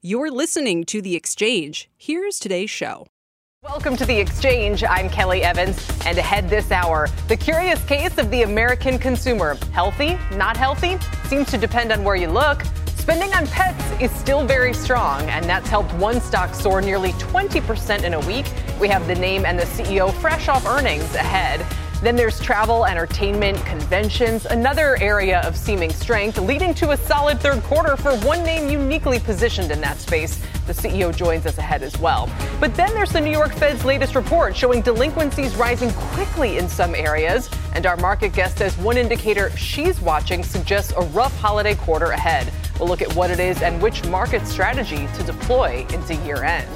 You're listening to The Exchange. Here's today's show. Welcome to The Exchange. I'm Kelly Evans. And ahead this hour, the curious case of the American consumer. Healthy, not healthy? Seems to depend on where you look. Spending on pets is still very strong, and that's helped one stock soar nearly 20% in a week. We have the name and the CEO fresh off earnings ahead. Then there's travel, entertainment, conventions, another area of seeming strength, leading to a solid third quarter for one name uniquely positioned in that space. The CEO joins us ahead as well. But then there's the New York Fed's latest report showing delinquencies rising quickly in some areas. And our market guest says one indicator she's watching suggests a rough holiday quarter ahead. We'll look at what it is and which market strategy to deploy into year end.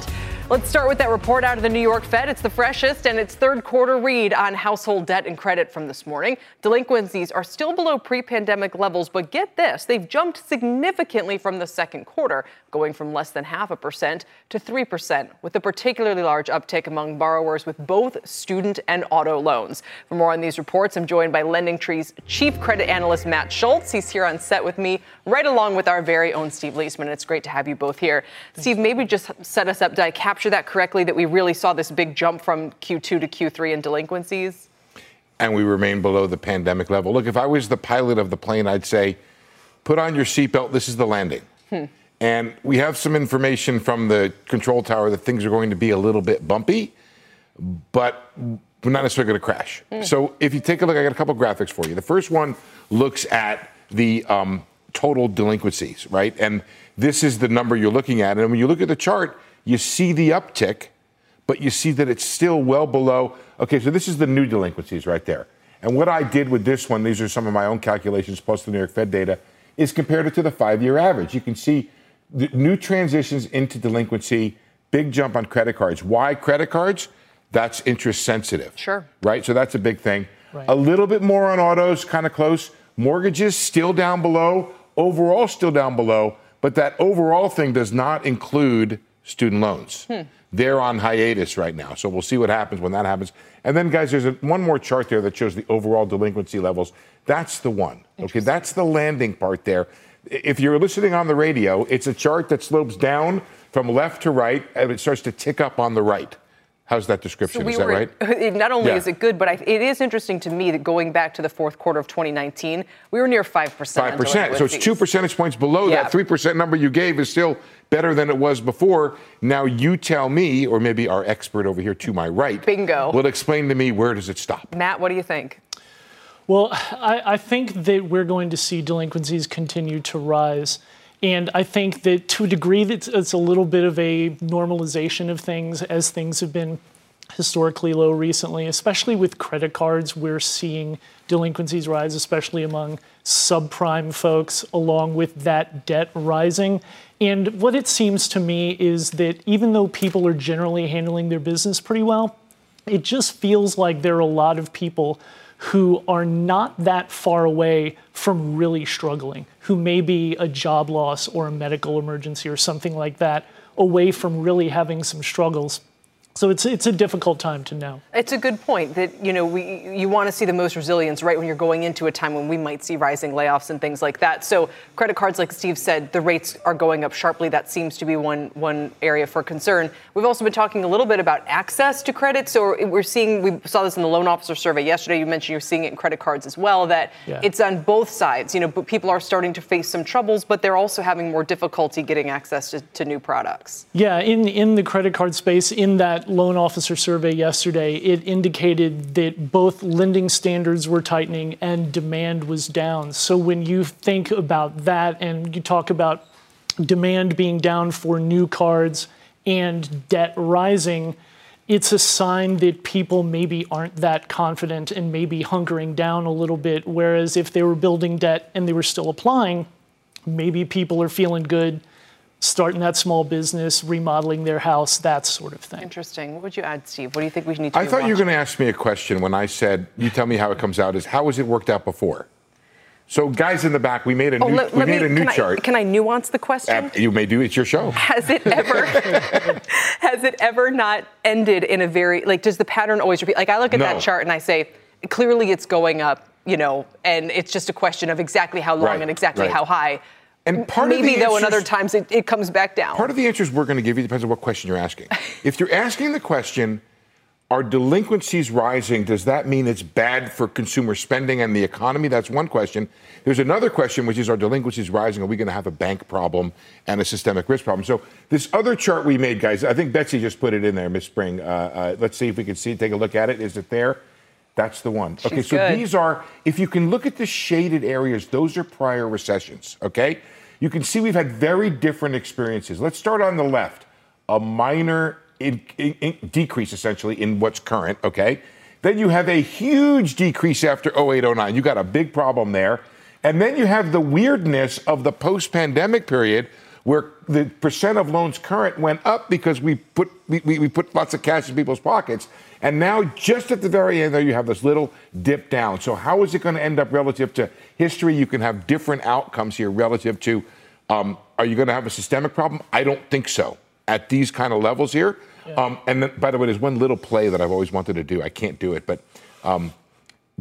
Let's start with that report out of the New York Fed. It's the freshest and its third quarter read on household debt and credit from this morning. Delinquencies are still below pre pandemic levels, but get this, they've jumped significantly from the second quarter, going from less than half a percent to 3%, with a particularly large uptick among borrowers with both student and auto loans. For more on these reports, I'm joined by LendingTree's chief credit analyst, Matt Schultz. He's here on set with me, right along with our very own Steve Liesman. It's great to have you both here. Steve, maybe just set us up. I capture that correctly that we really saw this big jump from Q2 to Q3 in delinquencies? And we remain below the pandemic level. Look, if I was the pilot of the plane, I'd say, put on your seatbelt, this is the landing. Hmm. And we have some information from the control tower that things are going to be a little bit bumpy, but we're not necessarily going to crash. Mm. So if you take a look, I got a couple graphics for you. The first one looks at the um, total delinquencies, right? And this is the number you're looking at. And when you look at the chart, you see the uptick, but you see that it's still well below. Okay, so this is the new delinquencies right there. And what I did with this one, these are some of my own calculations plus the New York Fed data, is compared it to the five year average. You can see the new transitions into delinquency, big jump on credit cards. Why credit cards? That's interest sensitive. Sure. Right? So that's a big thing. Right. A little bit more on autos, kind of close. Mortgages still down below. Overall, still down below. But that overall thing does not include student loans. Hmm. They're on hiatus right now. So we'll see what happens when that happens. And then, guys, there's a, one more chart there that shows the overall delinquency levels. That's the one. Okay, that's the landing part there if you're listening on the radio, it's a chart that slopes down from left to right and it starts to tick up on the right. How's that description? So we is that were, right? Not only yeah. is it good, but I, it is interesting to me that going back to the fourth quarter of 2019, we were near 5%. 5%. So it's two percentage points below yeah. that 3% number you gave is still better than it was before. Now you tell me, or maybe our expert over here to my right, bingo, will explain to me where does it stop? Matt, what do you think? Well, I, I, think that we're going to see delinquencies continue to rise. And I think that to a degree, it's, it's a little bit of a normalization of things as things have been historically low recently, especially with credit cards. We're seeing delinquencies rise, especially among subprime folks, along with that debt rising. And what it seems to me is that even though people are generally handling their business pretty well, it just feels like there are a lot of people who are not that far away from really struggling, who may be a job loss or a medical emergency or something like that, away from really having some struggles. So it's it's a difficult time to know. It's a good point that you know we you want to see the most resilience right when you're going into a time when we might see rising layoffs and things like that. So credit cards, like Steve said, the rates are going up sharply. That seems to be one one area for concern. We've also been talking a little bit about access to credit. So we're seeing we saw this in the loan officer survey yesterday. You mentioned you're seeing it in credit cards as well. That yeah. it's on both sides. You know, people are starting to face some troubles, but they're also having more difficulty getting access to, to new products. Yeah, in in the credit card space, in that loan officer survey yesterday, it indicated that both lending standards were tightening and demand was down. So when you think about that and you talk about demand being down for new cards and debt rising, it's a sign that people maybe aren't that confident and maybe hunkering down a little bit. Whereas if they were building debt and they were still applying, maybe people are feeling good starting that small business, remodeling their house, that sort of thing. Interesting. What would you add, Steve? What do you think we need to I be thought you were going to ask me a question when I said, you tell me how it comes out, is how has it worked out before? So, guys in the back, we made a Oh, new, let, we let made me, a new can I- chart. can I nuance the question? Uh, you may do, it's your show. has it ever has it ever not ended in a very like does the pattern always repeat like i look at No. that chart and i say clearly it's going up you know and it's just a question of exactly how long Right, and exactly right. how high And part of maybe though in other times it, it comes back down Part of the answers we're going to give you depends on what question you're asking. if you're asking the question, are delinquencies rising? Does that mean it's bad for consumer spending and the economy? That's one question. There's another question, which is are delinquencies rising? Are we going to have a bank problem and a systemic risk problem? So, this other chart we made, guys, I think Betsy just put it in there, Miss Spring. Uh, uh, let's see if we can see, take a look at it. Is it there? That's the one. okay, so good. these are, if you can look at the shaded areas, those are prior recessions, okay? You can see we've had very different experiences. Let's start on the left. A minor in, in- in- decrease, essentially, in what's current, okay? Then you have a huge decrease after 08, 09. You got a big problem there. And then you have the weirdness of the post pandemic period where the percent of loans current went up because we put we, we, put lots of cash in people's pockets. And now just at the very end there you have this little dip down. So how is it going to end up relative to history? You can have different outcomes here relative to um, are you going to have a systemic problem? I don't think so at these kind of levels here. Um, and then, by the way, there's one little play that I've always wanted to do. I can't do it, but um,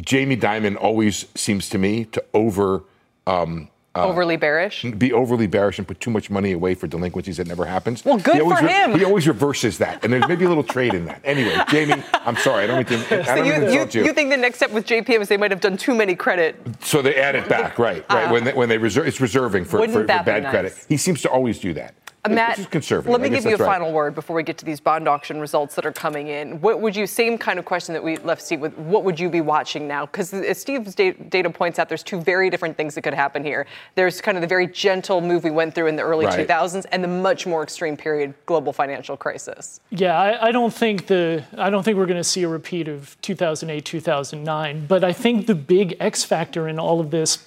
Jamie Dimon always seems to me to over um, overly bearish be overly bearish and put too much money away for delinquencies that never happens. Well, good he always for him. He always reverses that, and there's maybe a little trade in that. Anyway, Jamie, I'm sorry, I don't mean to. So you, you, you. you think the next step with JPM is they might have done too many credit so they add it back, right? Right. when they, when they reserve, it's reserving for, Uh, for, for bad nice? credit. He seems to always do that. Uh, Matt, is conservative. let me give you a right. final word before we get to these bond auction results that are coming in. What would you, same kind of question that we left Steve with, what would you be watching now? Because as Steve's data points out, there's two very different things that could happen here. There's kind of the very gentle move we went through in the early Right. 2000s and the much more extreme period, global financial crisis. Yeah, I, I don't think the I don't think we're going to see a repeat of 2008, 2009. But I think the big X factor in all of this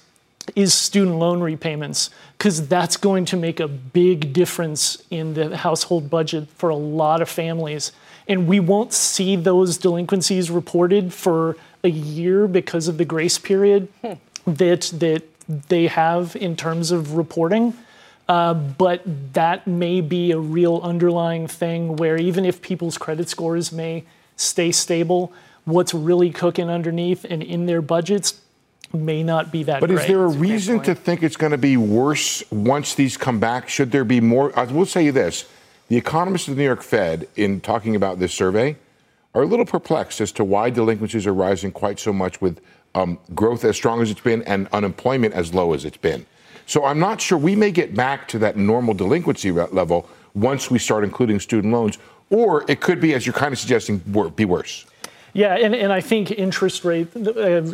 is student loan repayments because that's going to make a big difference in the household budget for a lot of families. And we won't see those delinquencies reported for a year because of the grace period hmm. that that they have in terms of reporting uh, but that may be a real underlying thing where even if people's credit scores may stay stable, what's really cooking underneath and in their budgets may not be that But great. is there a reason to think it's going to be worse once these come back? Should there be more? I will say this: the economists of the New York Fed, in talking about this survey, are a little perplexed as to why delinquencies are rising quite so much with um, growth as strong as it's been and unemployment as low as it's been. So I'm not sure we may get back to that normal delinquency level once we start including student loans, or it could be, as you're kind of suggesting, be worse. Yeah, and, and I think interest rate uh,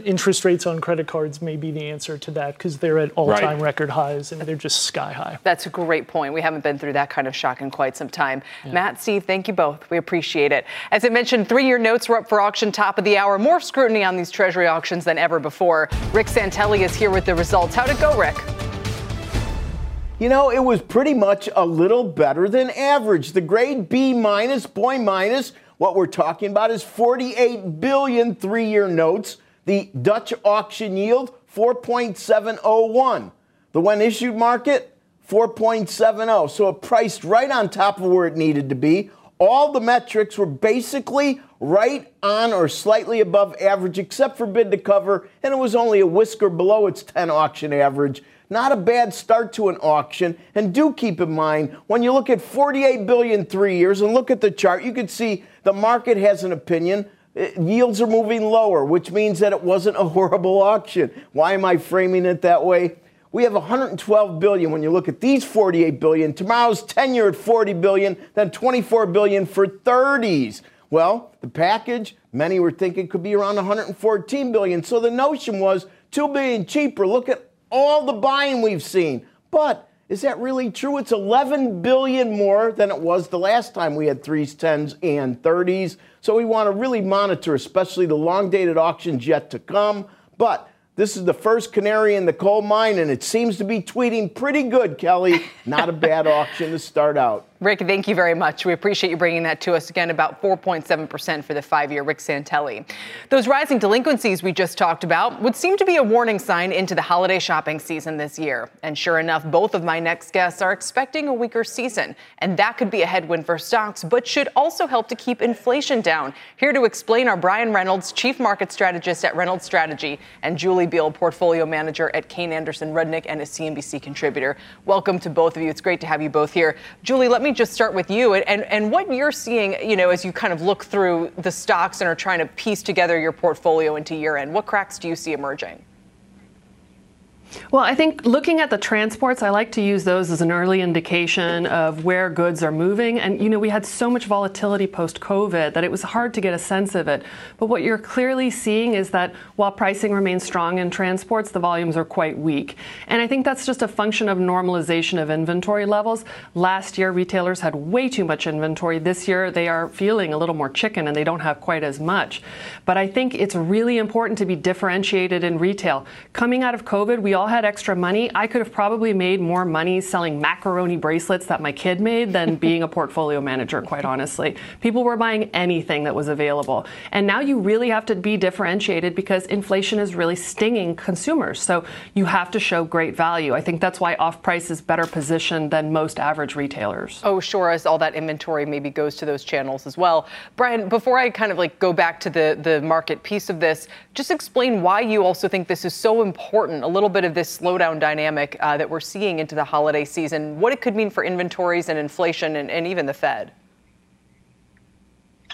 interest rates on credit cards may be the answer to that because they're at all-time Right. record highs and they're just sky high. That's a great point. We haven't been through that kind of shock in quite some time. Matt, Steve, thank you both. We appreciate it. As I mentioned, three year notes were up for auction top of the hour. More scrutiny on these Treasury auctions than ever before. Rick Santelli is here with the results. How'd it go, Rick? You know, it was pretty much a little better than average. The grade B minus, boy minus, what we're talking about is 48 billion three year notes. The Dutch auction yield, 4.701. The when issued market, 4.70. So it priced right on top of where it needed to be. All the metrics were basically right on or slightly above average, except for bid to cover, and it was only a whisker below its 10 auction average. Not a bad start to an auction. And do keep in mind, when you look at 48 billion three years and look at the chart, you can see the market has an opinion. Uh, Yields are moving lower, which means that it wasn't a horrible auction. Why am I framing it that way? We have 112 billion when you look at these 48 billion. Tomorrow's 10 year at 40 billion, then 24 billion for 30s. Well, the package, many were thinking could be around 114 billion. So the notion was 2 billion cheaper. Look at all the buying we've seen. But is that really true? It's 11 billion more than it was the last time we had 3s, 10s, and 30s. So we want to really monitor, especially the long dated auctions yet to come. But This is the first canary in the coal mine, and it seems to be tweeting pretty good, Kelly. Not a bad auction to start out. Rick, thank you very much. We appreciate you bringing that to us again, about 4.7% for the five year Rick Santelli. Those rising delinquencies we just talked about would seem to be a warning sign into the holiday shopping season this year. And sure enough, both of my next guests are expecting a weaker season. And that could be a headwind for stocks, but should also help to keep inflation down. Here to explain are Brian Reynolds, Chief Market Strategist at Reynolds Strategy, and Julie Biel, Portfolio Manager at Kayne Anderson Rudnick and a CNBC contributor. Welcome to both of you. It's great to have you both here. Julie, let me just start with you and, and what you're seeing, you know, as you kind of look through the stocks and are trying to piece together your portfolio into year end. What cracks do you see emerging? Well, I think looking at the transports, I like to use those as an early indication of where goods are moving. And, you know, we had so much volatility post COVID that it was hard to get a sense of it. But what you're clearly seeing is that while pricing remains strong in transports, the volumes are quite weak. And I think that's just a function of normalization of inventory levels. Last year, retailers had way too much inventory. This year, they are feeling a little more chicken and they don't have quite as much. But I think it's really important to be differentiated in retail. Coming out of COVID, we all all had extra money, I could have probably made more money selling macaroni bracelets that my kid made than being a portfolio manager, quite honestly. People were buying anything that was available. And now you really have to be differentiated because inflation is really stinging consumers. So you have to show great value. I think that's why off price is better positioned than most average retailers. Oh, sure, as all that inventory maybe goes to those channels as well. Brian, before I kind of like go back to the, the market piece of this, just explain why you also think this is so important, a little bit of this slowdown dynamic uh, that we're seeing into the holiday season, what it could mean for inventories and inflation and, and even the Fed.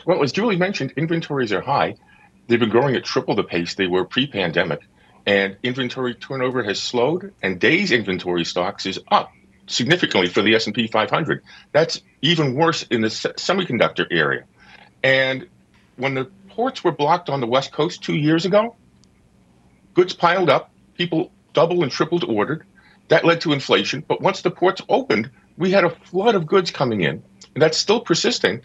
Well, as Julie mentioned, inventories are high. They've been growing at triple the pace they were pre pandemic. And inventory turnover has slowed, and days inventory stocks is up significantly for the S&P 500. That's even worse in the semiconductor area. And when the ports were blocked on the West Coast two years ago, goods piled up. People double and tripled ordered. That led to inflation. But once the ports opened, we had a flood of goods coming in, and that's still persisting.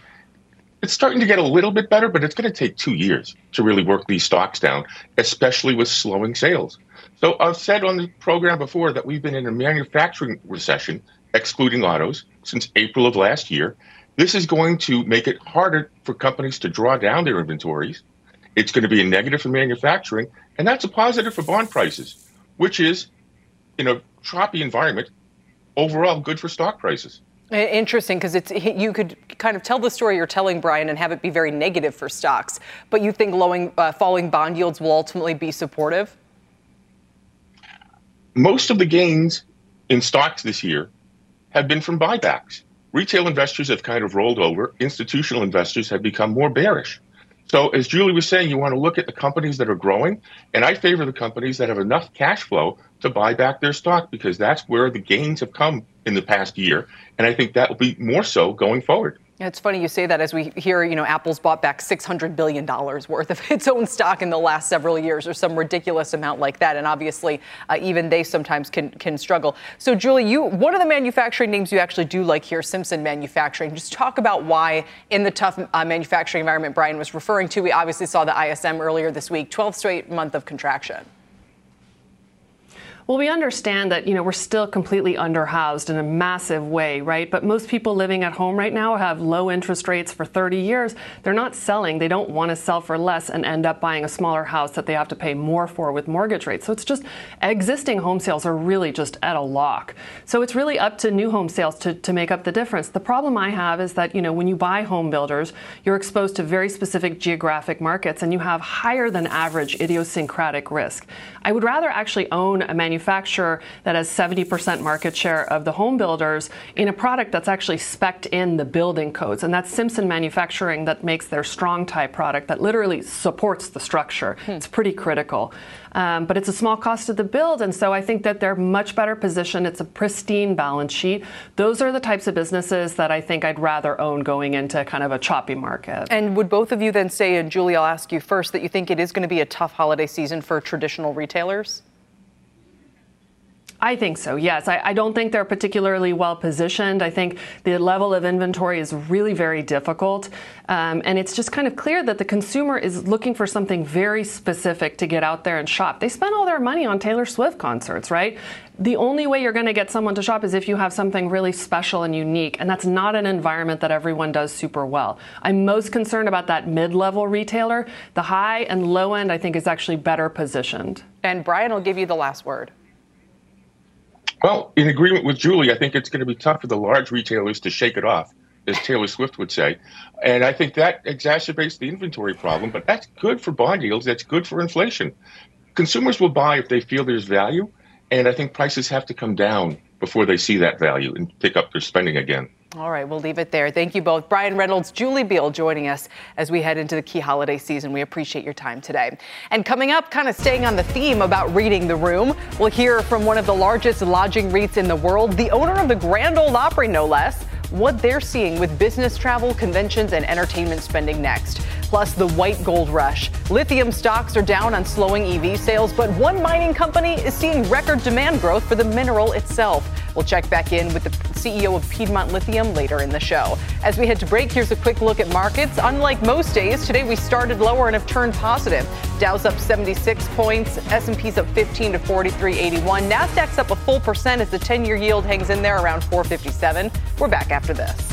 It's starting to get a little bit better, but it's going to take two years to really work these stocks down, especially with slowing sales. So I've said on the program before that we've been in a manufacturing recession, excluding autos, since April of last year. This is going to make it harder for companies to draw down their inventories. It's going to be a negative for manufacturing, and that's a positive for bond prices which is, in a choppy environment, overall good for stock prices. Interesting, because it's you could kind of tell the story you're telling, Brian, and have it be very negative for stocks. But you think lowing, uh, falling bond yields will ultimately be supportive? Most of the gains in stocks this year have been from buybacks. Retail investors have kind of rolled over. Institutional investors have become more bearish. So, as Julie was saying, you want to look at the companies that are growing, and I favor the companies that have enough cash flow to buy back their stock because that's where the gains have come in the past year, and I think that will be more so going forward. It's funny you say that as we hear, you know, Apple's bought back $600 billion worth of its own stock in the last several years or some ridiculous amount like that. And obviously, uh, even they sometimes can, can struggle. So, Julie, you, one of the manufacturing names you actually do like here, Simpson Manufacturing. Just talk about why, in the tough uh, manufacturing environment Brian was referring to, we obviously saw the ISM earlier this week, 12th straight month of contraction. Well, we understand that, you know, we're still completely underhoused in a massive way, right? But most people living at home right now have low interest rates for 30 years. They're not selling. They don't want to sell for less and end up buying a smaller house that they have to pay more for with mortgage rates. So it's just existing home sales are really just at a lock. So it's really up to new home sales to, to make up the difference. The problem I have is that, you know, when you buy home builders, you're exposed to very specific geographic markets and you have higher than average idiosyncratic risk. I would rather actually own a manufacturer manufacturer that has 70% market share of the home builders in a product that's actually specced in the building codes. And that's Simpson Manufacturing that makes their strong tie product that literally supports the structure. Hmm. It's pretty critical. Um, but it's a small cost to the build, and so I think that they're much better positioned. It's a pristine balance sheet. Those are the types of businesses that I think I'd rather own going into kind of a choppy market. And would both of you then say, and Julie, I'll ask you first, that you think it is going to be a tough holiday season for traditional retailers? I think so, yes. I, I, don't think they're particularly well positioned. I think the level of inventory is really very difficult. Um, and it's just kind of clear that the consumer is looking for something very specific to get out there and shop. They spend all their money on Taylor Swift concerts, right? The only way you're going to get someone to shop is if you have something really special and unique. And that's not an environment that everyone does super well. I'm most concerned about that mid level retailer. The high and low end, I think, is actually better positioned. And Brian will give you the last word. Well, in agreement with Julie, I think it's going to be tough for the large retailers to shake it off, as Taylor Swift would say. And I think that exacerbates the inventory problem, but that's good for bond yields. That's good for inflation. Consumers will buy if they feel there's value. And I think prices have to come down before they see that value and pick up their spending again. All right, we'll leave it there. Thank you both. Brian Reynolds, Julie Biel joining us as we head into the key holiday season. We appreciate your time today. And coming up, kind of staying on the theme about reading the room, we'll hear from one of the largest lodging REITs in the world, the owner of the Grand Ole Opry, no less what they're seeing with business travel, conventions, and entertainment spending next. Plus, the white gold rush. Lithium stocks are down on slowing EV sales, but one mining company is seeing record demand growth for the mineral itself. We'll check back in with the CEO of Piedmont Lithium later in the show. As we head to break, here's a quick look at markets. Unlike most days, today we started lower and have turned positive. Dow's up 76 points, S&P's up 15 to 43.81. Nasdaq's up a full percent as the 10-year yield hangs in there around 457. We're back after this.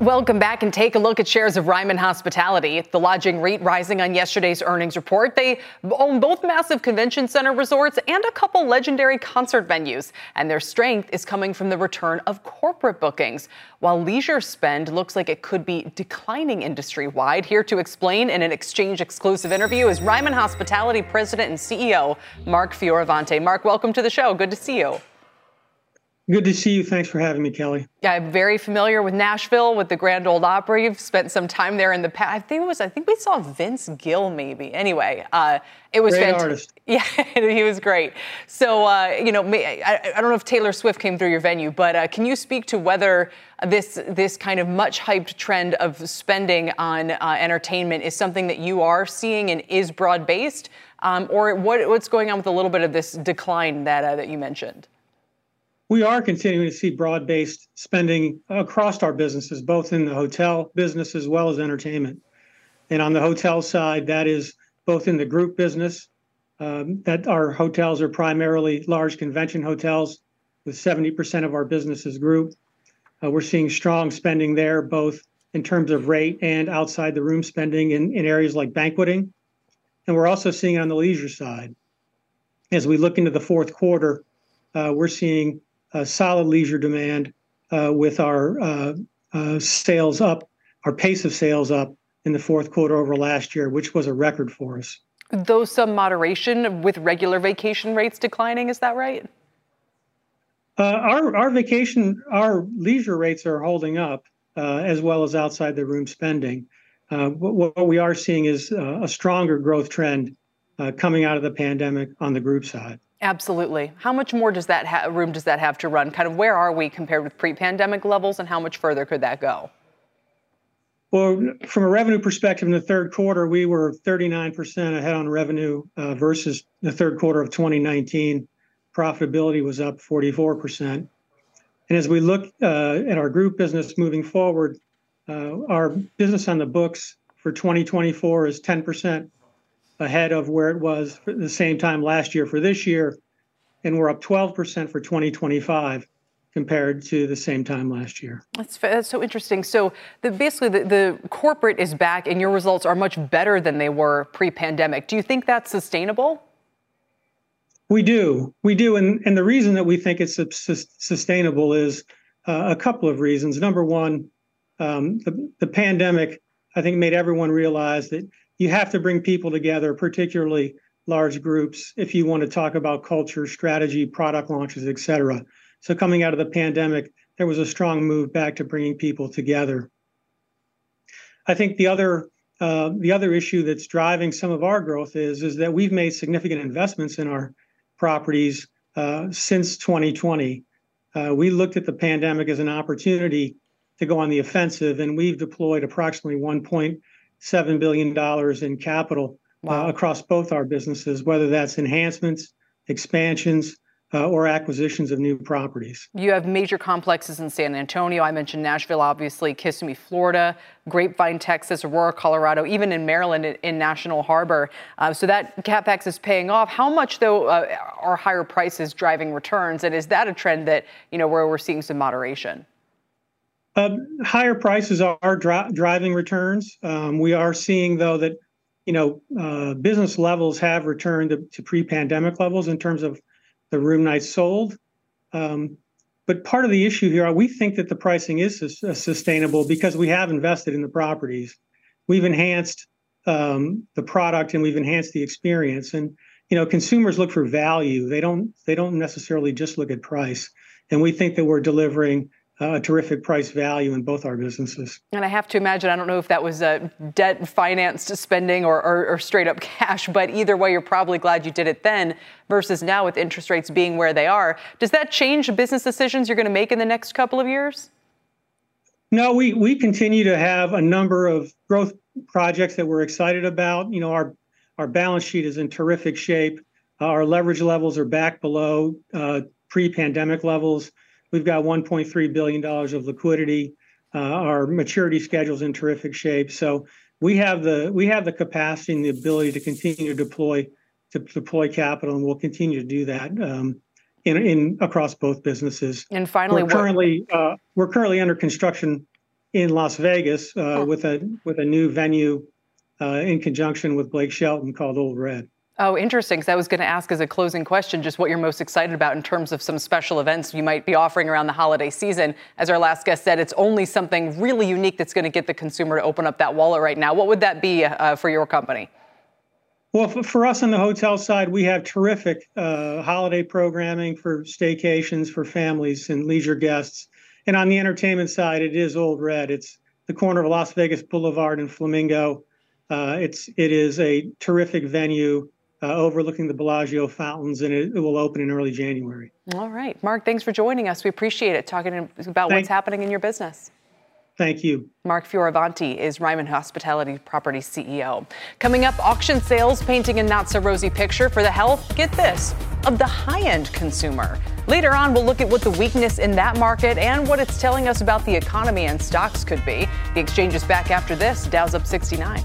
Welcome back and take a look at shares of Ryman Hospitality. The lodging REIT rising on yesterday's earnings report. They own both massive convention center resorts and a couple legendary concert venues. And their strength is coming from the return of corporate bookings. While leisure spend looks like it could be declining industry wide. Here to explain in an exchange exclusive interview is Ryman Hospitality President and CEO Mark Fioravanti. Mark, welcome to the show. Good to see you. Good to see you. Thanks for having me, Kelly. Yeah, I'm very familiar with Nashville, with the Grand Ole Opry. You've spent some time there in the past. I think it was. I think we saw Vince Gill, maybe. Anyway, uh, it was great fantastic. Yeah, he was great. So, uh, you know, I, I, don't know if Taylor Swift came through your venue, but uh, can you speak to whether this this kind of much hyped trend of spending on uh, entertainment is something that you are seeing and is broad based, um, or what, what's going on with a little bit of this decline that uh, that you mentioned? We are continuing to see broad based spending across our businesses, both in the hotel business as well as entertainment. And on the hotel side, that is both in the group business, um, that our hotels are primarily large convention hotels, with 70% of our business is group. Uh, we're seeing strong spending there, both in terms of rate and outside the room spending in, in areas like banqueting. And we're also seeing on the leisure side. As we look into the fourth quarter, uh, we're seeing solid leisure demand uh, with our uh, sales up, our pace of sales up in the fourth quarter over last year, which was a record for us. Though some moderation with regular vacation rates declining, is that right? Uh, our our vacation, our leisure rates are holding up, uh, as well as outside the room spending. Uh, what, what, we are seeing is a stronger growth trend coming out of the pandemic on the group side. Absolutely. How much more does that ha- room does that have to run? Kind of where are we compared with pre-pandemic levels, and how much further could that go? Well, from a revenue perspective, in the third quarter, we were 39% ahead on revenue uh, versus the third quarter of 2019. Profitability was up 44%. And as we look uh, at our group business moving forward, uh, our business on the books for 2024 is 10% ahead of where it was for the same time last year for this year, and we're up 12% for 2025 compared to the same time last year. That's, that's so interesting. So the, basically, the, the corporate is back, and your results are much better than they were pre-pandemic. Do you think that's sustainable? We do, we do, and and the reason that we think it's sustainable is uh, a couple of reasons. Number one, um, the the pandemic, I think, made everyone realize that you have to bring people together, particularly large groups if you want to talk about culture, strategy, product launches, et cetera. So coming out of the pandemic, there was a strong move back to bringing people together. I think the other uh, the other issue that's driving some of our growth is is that we've made significant investments in our properties uh, since 2020. Uh, we looked at the pandemic as an opportunity to go on the offensive, and we've deployed approximately 1.7 billion dollars in capital uh, across both our businesses, whether that's enhancements, expansions, uh, or acquisitions of new properties. You have major complexes in San Antonio. I mentioned Nashville, obviously, Kissimmee, Florida, Grapevine, Texas, Aurora, Colorado, even in Maryland in, in National Harbor. Uh, so that capex is paying off. How much, though, uh, are higher prices driving returns? And is that a trend that, you know, where we're seeing some moderation? Um, higher prices are dri- driving returns. Um, we are seeing, though, that you know uh, business levels have returned to, pre-pandemic levels in terms of the room nights sold. Um, but part of the issue here, we think that the pricing is uh, sustainable because we have invested in the properties. We've enhanced the product and we've enhanced the experience. And you know, consumers look for value. They don't. They don't necessarily just look at price. And we think that we're delivering a terrific price value in both our businesses. And I have to imagine, I don't know if that was a debt financed spending or, or, or, straight up cash, but either way, you're probably glad you did it then versus now with interest rates being where they are. Does that change business decisions you're going to make in the next couple of years? No, we, we continue to have a number of growth projects that we're excited about. You know, our, our balance sheet is in terrific shape. our leverage levels are back below uh, pre pandemic levels. We've got $1.3 billion of liquidity. Uh, our maturity schedule is in terrific shape. So we have the we have the capacity and the ability to continue to deploy to deploy capital, and we'll continue to do that um, in, in across both businesses. And finally, we're currently uh, we're currently under construction in Las Vegas uh, oh. with a with a new venue uh, in conjunction with Blake Shelton called Ole Red. Oh, interesting. Because I was going to ask as a closing question just what you're most excited about in terms of some special events you might be offering around the holiday season. As our last guest said, it's only something really unique that's going to get the consumer to open up that wallet right now. What would that be uh, for your company? Well, for us on the hotel side, we have terrific uh, holiday programming for staycations for families and leisure guests. And on the entertainment side, it is Ole Red. It's the corner of Las Vegas Boulevard and Flamingo. Uh, it's it is a terrific venue uh, overlooking the Bellagio fountains, and it, it, will open in early January. All right. Mark, thanks for joining us. We appreciate it, talking about Thank- what's happening in your business. Thank you. Mark Fioravanti is Ryman Hospitality Property CEO. Coming up, auction sales painting a not so rosy picture for the health, get this, of the high end consumer. Later on, we'll look at what the weakness in that market and what it's telling us about the economy and stocks could be. The exchange is back after this. Dow's up 69.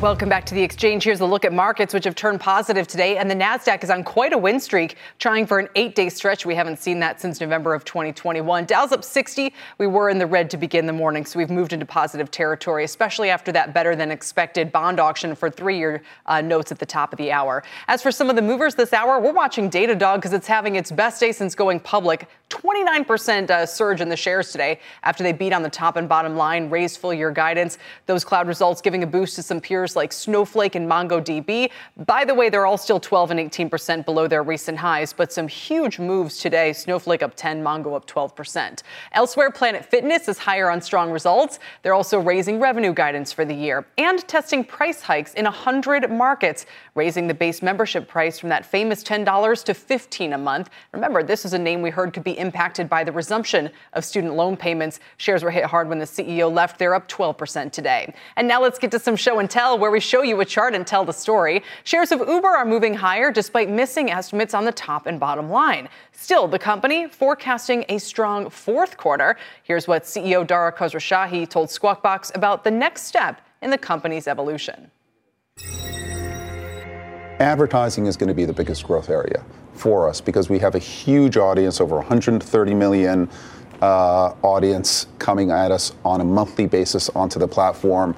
Welcome back to the exchange. Here's a look at markets, which have turned positive today. And the NASDAQ is on quite a win streak, trying for an eight day stretch. We haven't seen that since November of 2021. Dow's up 60. We were in the red to begin the morning, so we've moved into positive territory, especially after that better than expected bond auction for three year uh, notes at the top of the hour. As for some of the movers this hour, we're watching Datadog because it's having its best day since going public. 29% uh, surge in the shares today after they beat on the top and bottom line, raised full year guidance. Those cloud results giving a boost to some peers like Snowflake and MongoDB. By the way, they're all still 12 and 18% below their recent highs, but some huge moves today. Snowflake up 10, Mongo up 12%. Elsewhere, Planet Fitness is higher on strong results. They're also raising revenue guidance for the year and testing price hikes in 100 markets, raising the base membership price from that famous $10 to 15 a month. Remember, this is a name we heard could be impacted by the resumption of student loan payments. Shares were hit hard when the CEO left. They're up 12% today. And now let's get to some show and tell where we show you a chart and tell the story. Shares of Uber are moving higher despite missing estimates on the top and bottom line. Still, the company forecasting a strong fourth quarter. Here's what CEO Dara Khosrowshahi told Squawk Box about the next step in the company's evolution. Advertising is going to be the biggest growth area for us because we have a huge audience, over 130 million uh, audience coming at us on a monthly basis onto the platform.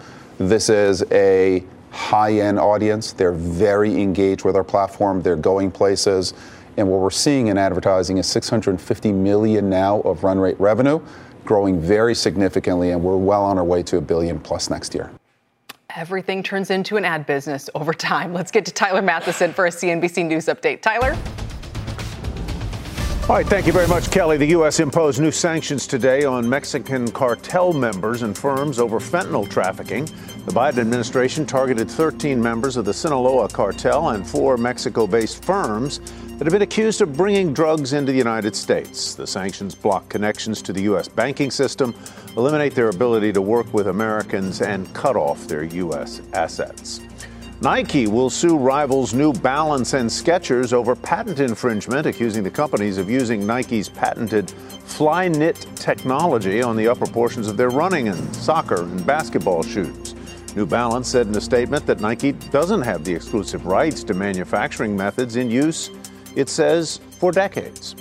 This is a high end audience. They're very engaged with our platform, they're going places. And what we're seeing in advertising is 650 million now of run rate revenue, growing very significantly, and we're well on our way to a billion plus next year. Everything turns into an ad business over time. Let's get to Tyler Mathisen for a CNBC News update. Tyler? All right, thank you very much, Kelly. The U.S. imposed new sanctions today on Mexican cartel members and firms over fentanyl trafficking. The Biden administration targeted 13 members of the Sinaloa cartel and four Mexico based firms that have been accused of bringing drugs into the United States. The sanctions block connections to the U.S. banking system, eliminate their ability to work with Americans, and cut off their U.S. assets. Nike will sue rivals New Balance and Skechers over patent infringement, accusing the companies of using Nike's patented Flyknit technology on the upper portions of their running and soccer and basketball shoes. New Balance said in a statement that Nike doesn't have the exclusive rights to manufacturing methods in use, it says, for decades.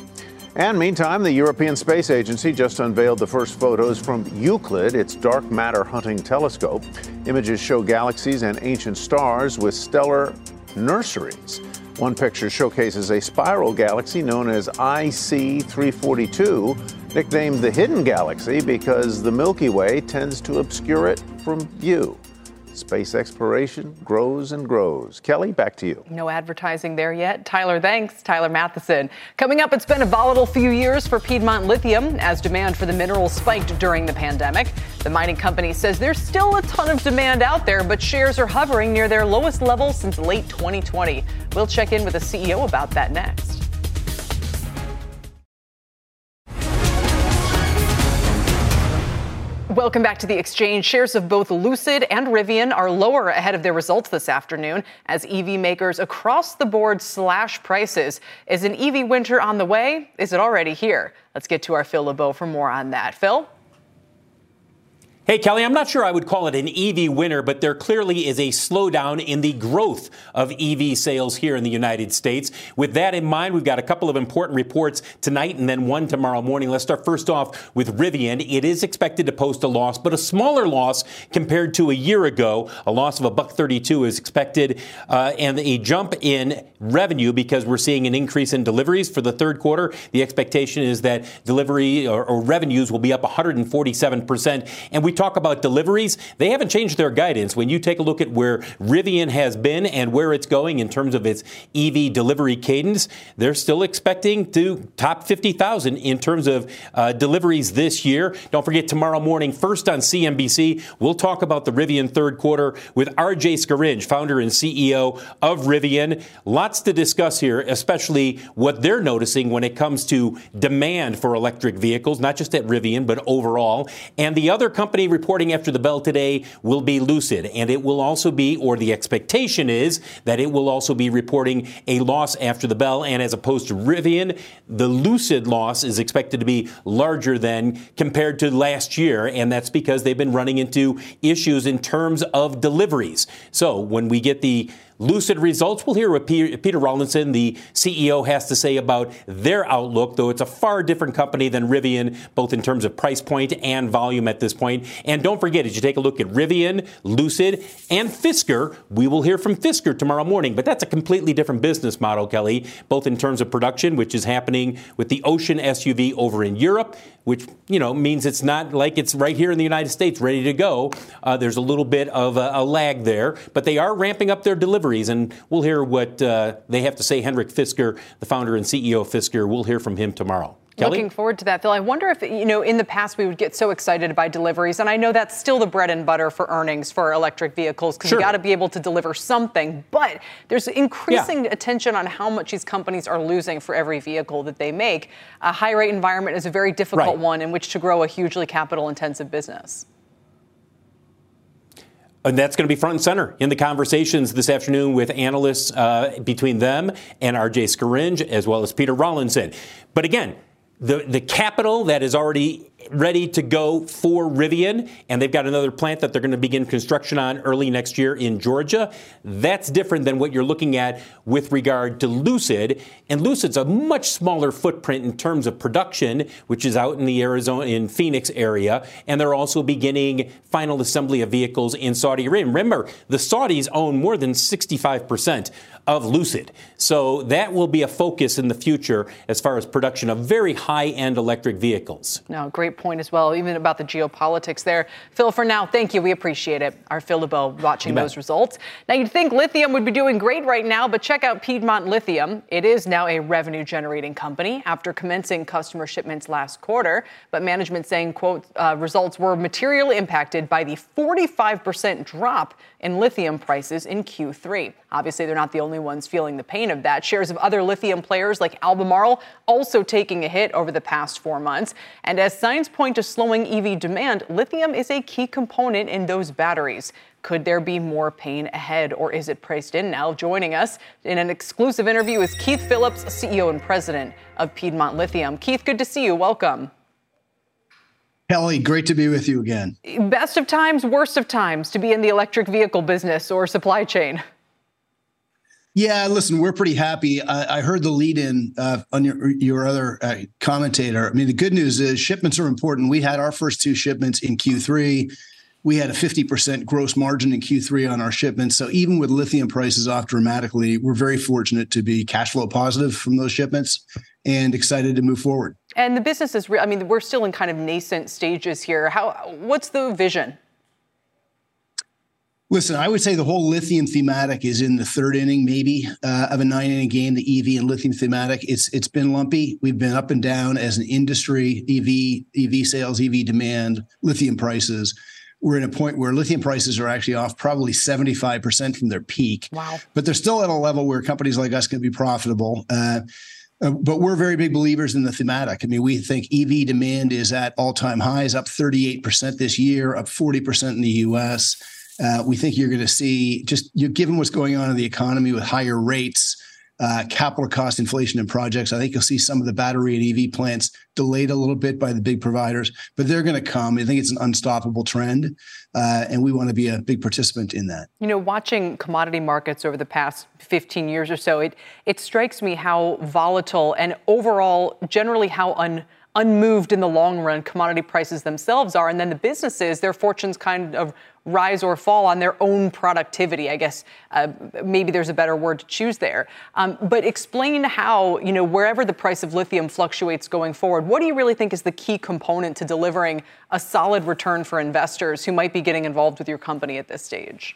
And meantime, the European Space Agency just unveiled the first photos from Euclid, its dark matter hunting telescope. Images show galaxies and ancient stars with stellar nurseries. One picture showcases a spiral galaxy known as IC 342, nicknamed the Hidden Galaxy because the Milky Way tends to obscure it from view. Space exploration grows and grows. Kelly, back to you. No advertising there yet. Tyler, thanks. Tyler Mathisen. Coming up, it's been a volatile few years for Piedmont Lithium as demand for the mineral spiked during the pandemic. The mining company says there's still a ton of demand out there, but shares are hovering near their lowest level since late 2020. We'll check in with the CEO about that next. Welcome back to the exchange. Shares of both Lucid and Rivian are lower ahead of their results this afternoon as EV makers across the board slash prices. Is an EV winter on the way? Is it already here? Let's get to our Phil LeBeau for more on that. Phil? Hey, Kelly, I'm not sure I would call it an EV winner, but there clearly is a slowdown in the growth of EV sales here in the United States. With that in mind, we've got a couple of important reports tonight and then one tomorrow morning. Let's start first off with Rivian. It is expected to post a loss, but a smaller loss compared to a year ago. A loss of a buck 32 is expected, uh, and a jump in revenue because we're seeing an increase in deliveries for the third quarter. The expectation is that delivery or, or revenues will be up 147 percent, and we talk about deliveries, they haven't changed their guidance. When you take a look at where Rivian has been and where it's going in terms of its EV delivery cadence, they're still expecting to top 50,000 in terms of uh, deliveries this year. Don't forget tomorrow morning, first on CNBC, we'll talk about the Rivian third quarter with RJ Scaringe, founder and CEO of Rivian. Lots to discuss here, especially what they're noticing when it comes to demand for electric vehicles, not just at Rivian, but overall. And the other company reporting after the bell today will be Lucid, and it will also be, or the expectation is, that it will also be reporting a loss after the bell. And as opposed to Rivian, the Lucid loss is expected to be larger than compared to last year, and that's because they've been running into issues in terms of deliveries. So when we get the Lucid results. We'll hear what Peter Rawlinson, the CEO, has to say about their outlook, though it's a far different company than Rivian, both in terms of price point and volume at this point. And don't forget, as you take a look at Rivian, Lucid, and Fisker, we will hear from Fisker tomorrow morning. But that's a completely different business model, Kelly, both in terms of production, which is happening with the Ocean SUV over in Europe, which you know means it's not like it's right here in the United States ready to go. Uh, there's a little bit of a, a, lag there, but they are ramping up their and we'll hear what uh, they have to say. Henrik Fisker, the founder and CEO of Fisker, we'll hear from him tomorrow. Kelly? Looking forward to that, Phil. I wonder if, you know, in the past we would get so excited by deliveries, and I know that's still the bread and butter for earnings for electric vehicles because sure. you got to be able to deliver something. But there's increasing yeah. attention on how much these companies are losing for every vehicle that they make. A high rate environment is a very difficult right. one in which to grow a hugely capital intensive business. And that's going to be front and center in the conversations this afternoon with analysts uh, between them and RJ Scaringe, as well as Peter Rawlinson. But again, the, the capital that is already ready to go for Rivian, and they've got another plant that they're going to begin construction on early next year in Georgia. That's different than what you're looking at with regard to Lucid. And Lucid's a much smaller footprint in terms of production, which is out in the Arizona, in Phoenix area. And they're also beginning final assembly of vehicles in Saudi Arabia. Remember, the Saudis own more than 65% of Lucid. So that will be a focus in the future as far as production of very high end electric vehicles. No, great point as well, even about the geopolitics there. Phil, for now, thank you. We appreciate it. Our Phil LeBeau watching those results. Now, you'd think lithium would be doing great right now, but check out Piedmont Lithium. It is now a revenue generating company after commencing customer shipments last quarter. But management saying, quote, uh, results were materially impacted by the 45% drop in lithium prices in Q3. Obviously, they're not the only ones feeling the pain of that. Shares of other lithium players like Albemarle also taking a hit over the past four months. And as signs point to slowing EV demand, lithium is a key component in those batteries. Could there be more pain ahead, or is it priced in now? Joining us in an exclusive interview is Keith Phillips, CEO and president of Piedmont Lithium. Keith, good to see you. Welcome. Kelly, great to be with you again. Best of times, worst of times to be in the electric vehicle business or supply chain. Yeah, listen, we're pretty happy. I, I heard the lead in uh, on your your other uh, commentator. I mean, the good news is shipments are important. We had our first two shipments in Q3. We had a 50% gross margin in Q3 on our shipments. So even with lithium prices off dramatically, we're very fortunate to be cash flow positive from those shipments and excited to move forward. And the business is, re- I mean, we're still in kind of nascent stages here. How, what's the vision? Listen, I would say the whole lithium thematic is in the third inning, maybe uh, of a nine inning game. The EV and lithium thematic, it's it's been lumpy. We've been up and down as an industry. EV EV sales, EV demand, lithium prices. We're in a point where lithium prices are actually off probably seventy five percent from their peak. Wow! But they're still at a level where companies like us can be profitable. Uh, uh, but we're very big believers in the thematic. I mean, we think EV demand is at all time highs, up 38% this year, up 40% in the US. Uh, we think you're going to see just you given what's going on in the economy with higher rates, uh, capital cost inflation in projects. I think you'll see some of the battery and EV plants delayed a little bit by the big providers, but they're going to come. I think it's an unstoppable trend, uh, and we want to be a big participant in that. You know, watching commodity markets over the past 15 years or so, it it strikes me how volatile and overall, generally how un unmoved in the long run commodity prices themselves are and then the businesses their fortunes kind of rise or fall on their own productivity. I guess uh, maybe there's a better word to choose there. Um, but explain how, you know, wherever the price of lithium fluctuates going forward, what do you really think is the key component to delivering a solid return for investors who might be getting involved with your company at this stage?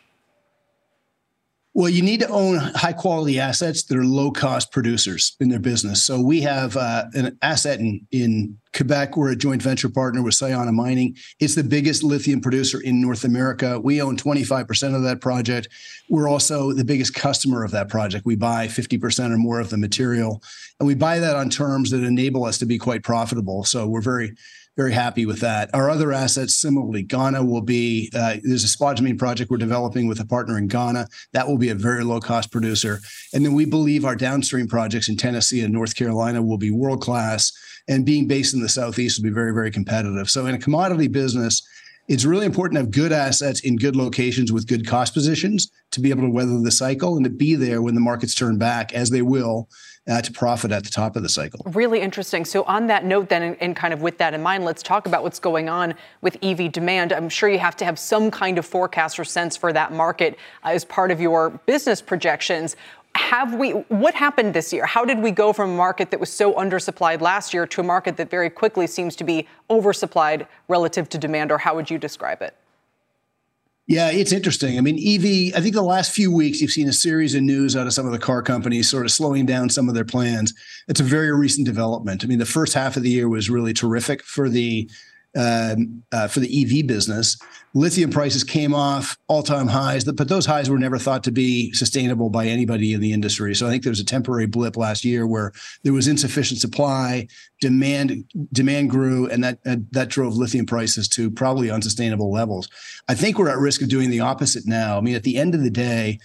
Well, you need to own high quality assets that are low cost producers in their business. So we have uh, an asset in, in Quebec. We're a joint venture partner with Sayona Mining. It's the biggest lithium producer in North America. We own 25% of that project. We're also the biggest customer of that project. We buy 50% or more of the material, and we buy that on terms that enable us to be quite profitable. So we're very very happy with that. Our other assets, similarly, Ghana will be uh, there's a spodumene project we're developing with a partner in Ghana. That will be a very low cost producer. And then we believe our downstream projects in Tennessee and North Carolina will be world class. And being based in the Southeast will be very, very competitive. So in a commodity business, it's really important to have good assets in good locations with good cost positions to be able to weather the cycle and to be there when the markets turn back, as they will, uh, to profit at the top of the cycle. Really interesting. So, on that note, then, and, kind of with that in mind, let's talk about what's going on with EV demand. I'm sure you have to have some kind of forecast or sense for that market uh, as part of your business projections. Have we, what happened this year? How did we go from a market that was so undersupplied last year to a market that very quickly seems to be oversupplied relative to demand, or how would you describe it? Yeah, it's interesting. I mean, EV, I think the last few weeks you've seen a series of news out of some of the car companies sort of slowing down some of their plans. It's a very recent development. I mean, the first half of the year was really terrific for the um, uh, for the EV business. Lithium prices came off all time highs, but those highs were never thought to be sustainable by anybody in the industry. So I think there was a temporary blip last year where there was insufficient supply, demand demand grew, and that uh, that drove lithium prices to probably unsustainable levels. I think we're at risk of doing the opposite now. I mean, at the end of the day,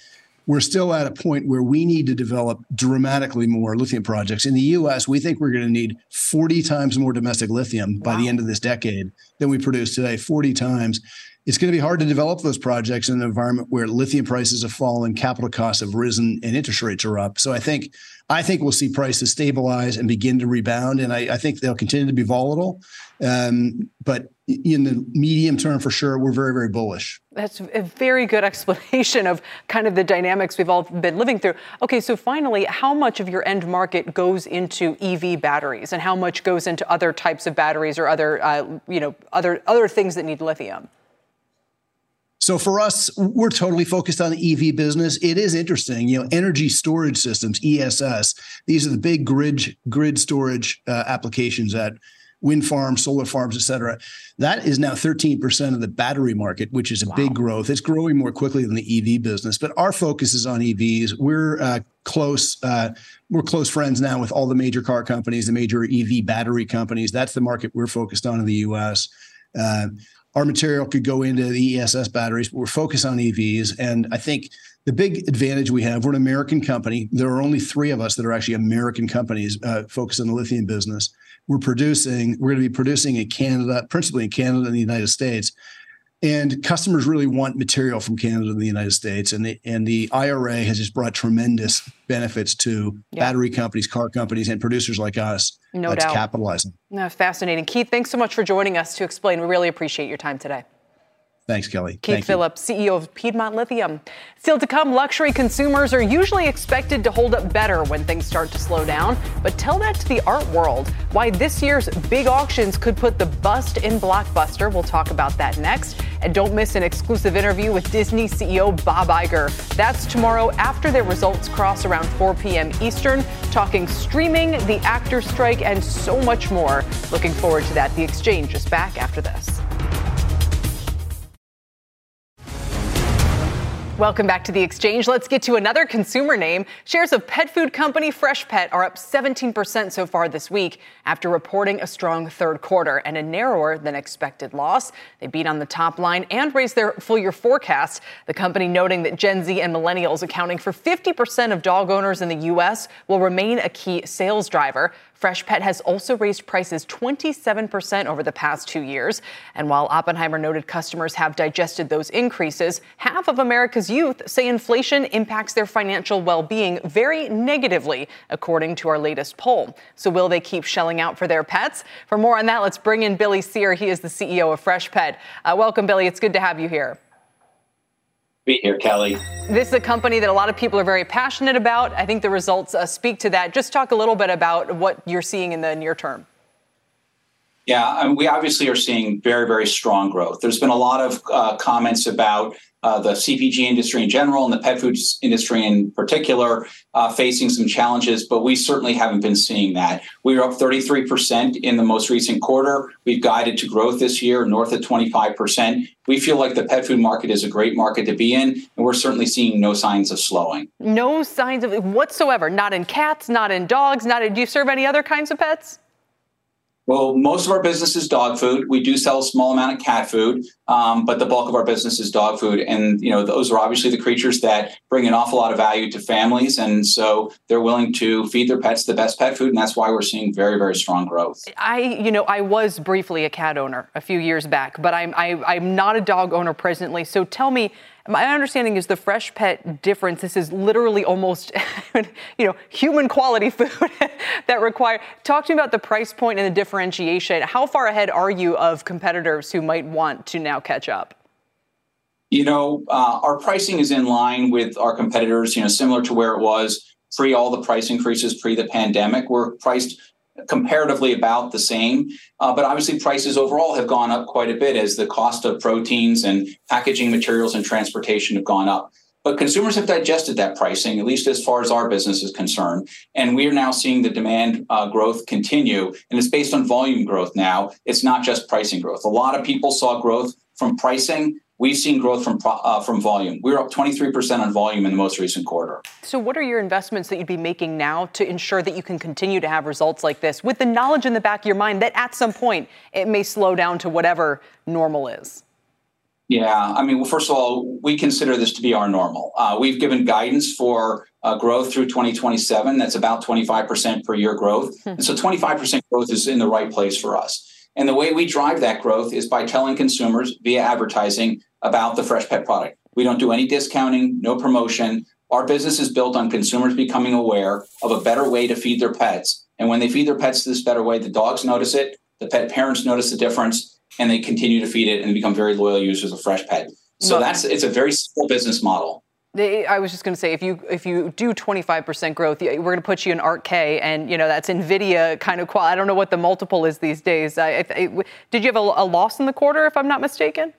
we're still at a point where we need to develop dramatically more lithium projects. In the US, we think we're going to need 40 times more domestic lithium by the end of this decade than we produce today, 40 times. It's going to be hard to develop those projects in an environment where lithium prices have fallen, capital costs have risen, and interest rates are up. So I think I think we'll see prices stabilize and begin to rebound, and I, I think they'll continue to be volatile. Um, but in the medium term, for sure, we're very, very bullish. That's a very good explanation of kind of the dynamics we've all been living through. Okay, so finally, how much of your end market goes into EV batteries, and how much goes into other types of batteries or other, uh, you know, other other things that need lithium? So for us, we're totally focused on the EV business. It is interesting, you know, energy storage systems (ESS). These are the big grid grid storage uh, applications at wind farms, solar farms, et cetera. That is now 13% of the battery market, which is a wow. big growth. It's growing more quickly than the EV business, but our focus is on EVs. We're uh, close. Uh, we're close friends now with all the major car companies, the major EV battery companies. That's the market we're focused on in the U.S. Uh, our material could go into the ESS batteries, but we're focused on EVs. And I think the big advantage we have, we're an American company. There are only three of us that are actually American companies uh, focused on the lithium business. We're producing, we're going to be producing in Canada, principally in Canada and the United States and customers really want material from Canada and the United States, and the and the IRA has just brought tremendous benefits to yeah. battery companies, car companies, and producers like us. No doubt, capitalizing. No, fascinating, Keith. Thanks so much for joining us to explain. We really appreciate your time today. Thanks, Kelly. Keith Thank Phillips, you. CEO of Piedmont Lithium. Still to come, luxury consumers are usually expected to hold up better when things start to slow down. But tell that to the art world. Why this year's big auctions could put the bust in Blockbuster. We'll talk about that next. And don't miss an exclusive interview with Disney CEO Bob Iger. That's tomorrow after their results cross around 4 p.m. Eastern, talking streaming, the actor strike, and so much more. Looking forward to that. The exchange is back after this. Welcome back to the exchange. Let's get to another consumer name. Shares of pet food company Freshpet are up 17% so far this week after reporting a strong third quarter and a narrower than expected loss. They beat on the top line and raised their full year forecast. The company noting that Gen Z and millennials accounting for 50% of dog owners in the U.S. will remain a key sales driver. Freshpet has also raised prices 27% over the past two years. And while Oppenheimer noted customers have digested those increases, half of America's youth say inflation impacts their financial well being very negatively, according to our latest poll. So, will they keep shelling out for their pets? For more on that, let's bring in Billy Cyr. He is the CEO of Freshpet. Uh, welcome, Billy. It's good to have you here be here, Kelly. This is a company that a lot of people are very passionate about. I think the results uh, speak to that. Just talk a little bit about what you're seeing in the near term. Yeah, we obviously are seeing very, very strong growth. There's been a lot of uh, comments about uh, the CPG industry in general and the pet food industry in particular uh, facing some challenges, but we certainly haven't been seeing that. We are up 33% in the most recent quarter. We've guided to growth this year north of 25%. We feel like the pet food market is a great market to be in, and we're certainly seeing no signs of slowing. No signs of whatsoever, not in cats, not in dogs, not in, do you serve any other kinds of pets? Well, most of our business is dog food. We do sell a small amount of cat food, um, but the bulk of our business is dog food. And you know, those are obviously the creatures that bring an awful lot of value to families, and so they're willing to feed their pets the best pet food, and that's why we're seeing very, very strong growth. I, you know, I was briefly a cat owner a few years back, but I'm I, am i am not a dog owner presently. So tell me, my understanding is the Freshpet difference. This is literally almost, you know, human quality food that require. Talk to me about the price point and the differentiation. How far ahead are you of competitors who might want to now catch up? You know, uh, our pricing is in line with our competitors. You know, similar to where it was pre all the price increases pre the pandemic. We're priced comparatively about the same. Uh, but obviously, prices overall have gone up quite a bit as the cost of proteins and packaging materials and transportation have gone up. But consumers have digested that pricing, at least as far as our business is concerned. And we are now seeing the demand uh, growth continue. And it's based on volume growth now. It's not just pricing growth. A lot of people saw growth from pricing We've seen growth from uh, from volume. We are up 23% on volume in the most recent quarter. So, what are your investments that you'd be making now to ensure that you can continue to have results like this, with the knowledge in the back of your mind that at some point it may slow down to whatever normal is? Yeah, I mean, well, first of all, we consider this to be our normal. Uh, we've given guidance for uh, growth through 2027. That's about 25% per year growth. Hmm. And so 25% growth is in the right place for us. And the way we drive that growth is by telling consumers via advertising about the Freshpet product. We don't do any discounting, no promotion. Our business is built on consumers becoming aware of a better way to feed their pets. And when they feed their pets this better way, the dogs notice it, the pet parents notice the difference, and they continue to feed it and become very loyal users of Freshpet. So that's it's a very simple business model. I was just going to say, if you if you do 25% growth, we're going to put you in ARKK, and you know that's Nvidia kind of quality. I don't know what the multiple is these days. I, I, did you have a, a loss in the quarter, if I'm not mistaken?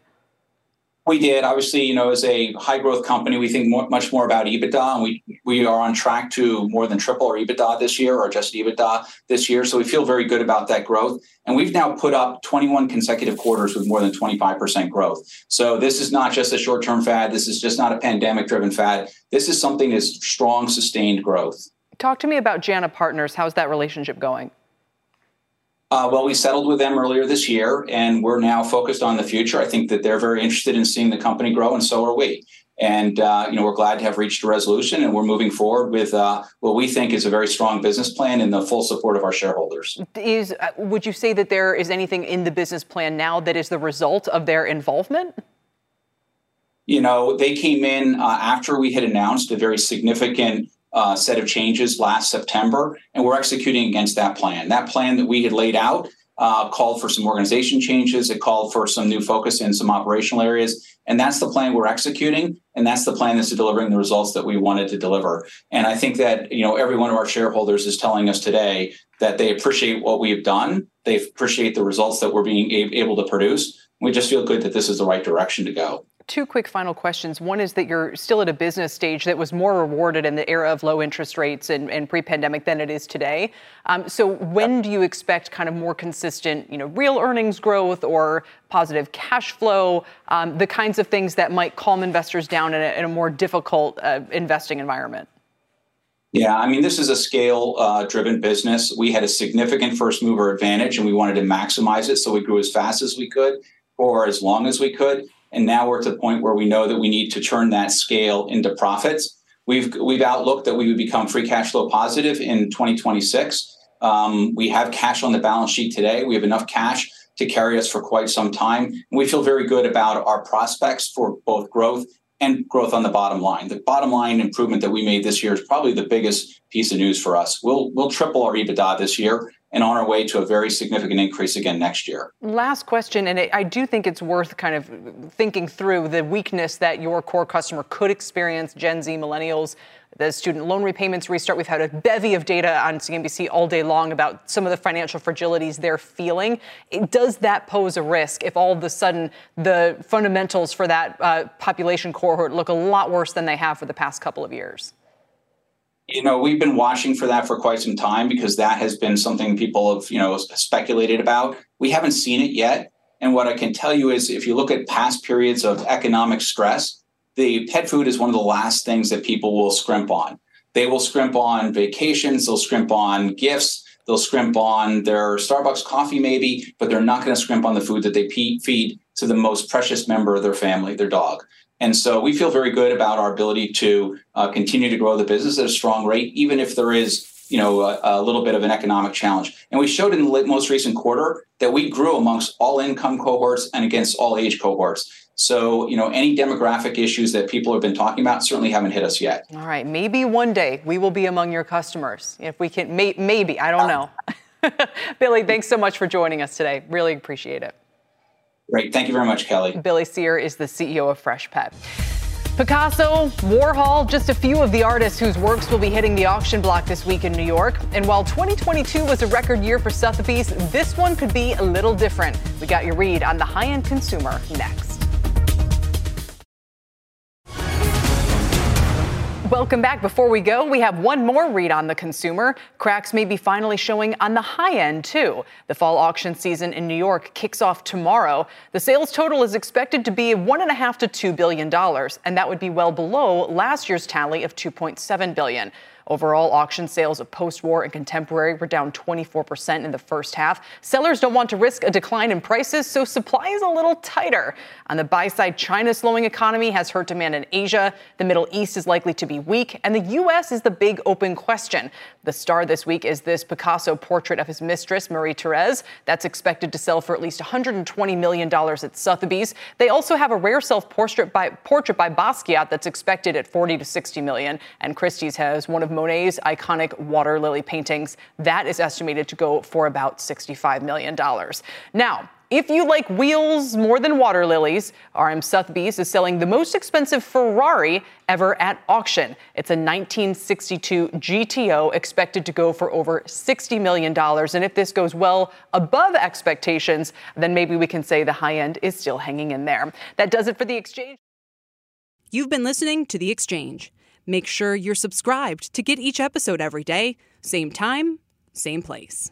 We did. Obviously, you know, as a high growth company, we think more, much more about EBITDA, and we we are on track to more than triple our EBITDA this year, or adjusted EBITDA this year. So we feel very good about that growth. And we've now put up 21 consecutive quarters with more than 25% growth. So this is not just a short term fad. This is just not a pandemic driven fad. This is something that's strong, sustained growth. Talk to me about JANA Partners. How's that relationship going? Uh, well, we settled with them earlier this year, and we're now focused on the future. I think that they're very interested in seeing the company grow, and so are we. And uh, you know, we're glad to have reached a resolution, and we're moving forward with uh, what we think is a very strong business plan in the full support of our shareholders. Is uh, would you say that there is anything in the business plan now that is the result of their involvement? You know, they came in uh, after we had announced a very significant uh, set of changes last September, and we're executing against that plan. That plan that we had laid out uh, called for some organization changes. It called for some new focus in some operational areas. And that's the plan we're executing. And that's the plan that's delivering the results that we wanted to deliver. And I think that, you know, every one of our shareholders is telling us today that they appreciate what we've done. They appreciate the results that we're being able to produce. We just feel good that this is the right direction to go two quick final questions. One is that you're still at a business stage that was more rewarded in the era of low interest rates and, and pre-pandemic than it is today. Um, so when do you expect kind of more consistent, you know, real earnings growth or positive cash flow, um, the kinds of things that might calm investors down in a, in a more difficult uh, investing environment? Yeah, I mean, this is a scale uh, driven business. We had a significant first mover advantage and we wanted to maximize it. So we grew as fast as we could or as long as we could. And now we're at the point where we know that we need to turn that scale into profits. We've we've outlooked that we would become free cash flow positive in 2026. Um, we have cash on the balance sheet today. We have enough cash to carry us for quite some time. And we feel very good about our prospects for both growth and growth on the bottom line. The bottom line improvement that we made this year is probably the biggest piece of news for us. We'll we'll triple our EBITDA this year and on our way to a very significant increase again next year. Last question, and I do think it's worth kind of thinking through the weakness that your core customer could experience, Gen Z, millennials. The student loan repayments restart. We've had a bevy of data on CNBC all day long about some of the financial fragilities they're feeling. does that pose a risk if all of a sudden the fundamentals for that uh, population cohort look a lot worse than they have for the past couple of years? You know we've been watching for that for quite some time because that has been something people have you know speculated about. We haven't seen it yet. And what i can tell you is if you look at past periods of economic stress the pet food is one of the last things that people will scrimp on. They will scrimp on vacations they'll scrimp on gifts they'll scrimp on their starbucks coffee maybe but they're not going to scrimp on the food that they feed to the most precious member of their family their dog and so we feel very good about our ability to uh, continue to grow the business at a strong rate, even if there is you know a, a, little bit of an economic challenge. And we showed in the most recent quarter that we grew amongst all income cohorts and against all age cohorts. So, you know, any demographic issues that people have been talking about certainly haven't hit us yet. All right, maybe one day we will be among your customers. If we can, may, maybe, I don't know. Billy, thanks so much for joining us today. Really appreciate it. Great. Thank you very much, Kelly. Billy Cyr is the CEO of Freshpet. Picasso, Warhol, just a few of the artists whose works will be hitting the auction block this week in New York. And while 2022 was a record year for Sotheby's, this one could be a little different. We got your read on the high end consumer next. Welcome back. Before we go, we have one more read on the consumer. Cracks may be finally showing on the high end, too. The fall auction season in New York kicks off tomorrow. The sales total is expected to be one and a half to two billion dollars, and that would be well below last year's tally of 2.7 billion. Overall, auction sales of post war and contemporary were down 24% in the first half. Sellers don't want to risk a decline in prices, so supply is a little tighter. On the buy side, China's slowing economy has hurt demand in Asia. The Middle East is likely to be weak, and the U.S. is the big open question. The star this week is this Picasso portrait of his mistress, Marie Therese. That's expected to sell for at least $120 million at Sotheby's. They also have a rare self portrait by, portrait by Basquiat that's expected at 40 to 60 million. And Christie's has one of Monet's iconic water lily paintings. That is estimated to go for about $65 million. Now, if you like wheels more than water lilies, RM Sotheby's is selling the most expensive Ferrari ever at auction. It's a 1962 GTO expected to go for over $60 million. And if this goes well above expectations, then maybe we can say the high end is still hanging in there. That does it for the exchange. You've been listening to The Exchange. Make sure you're subscribed to get each episode every day, same time, same place.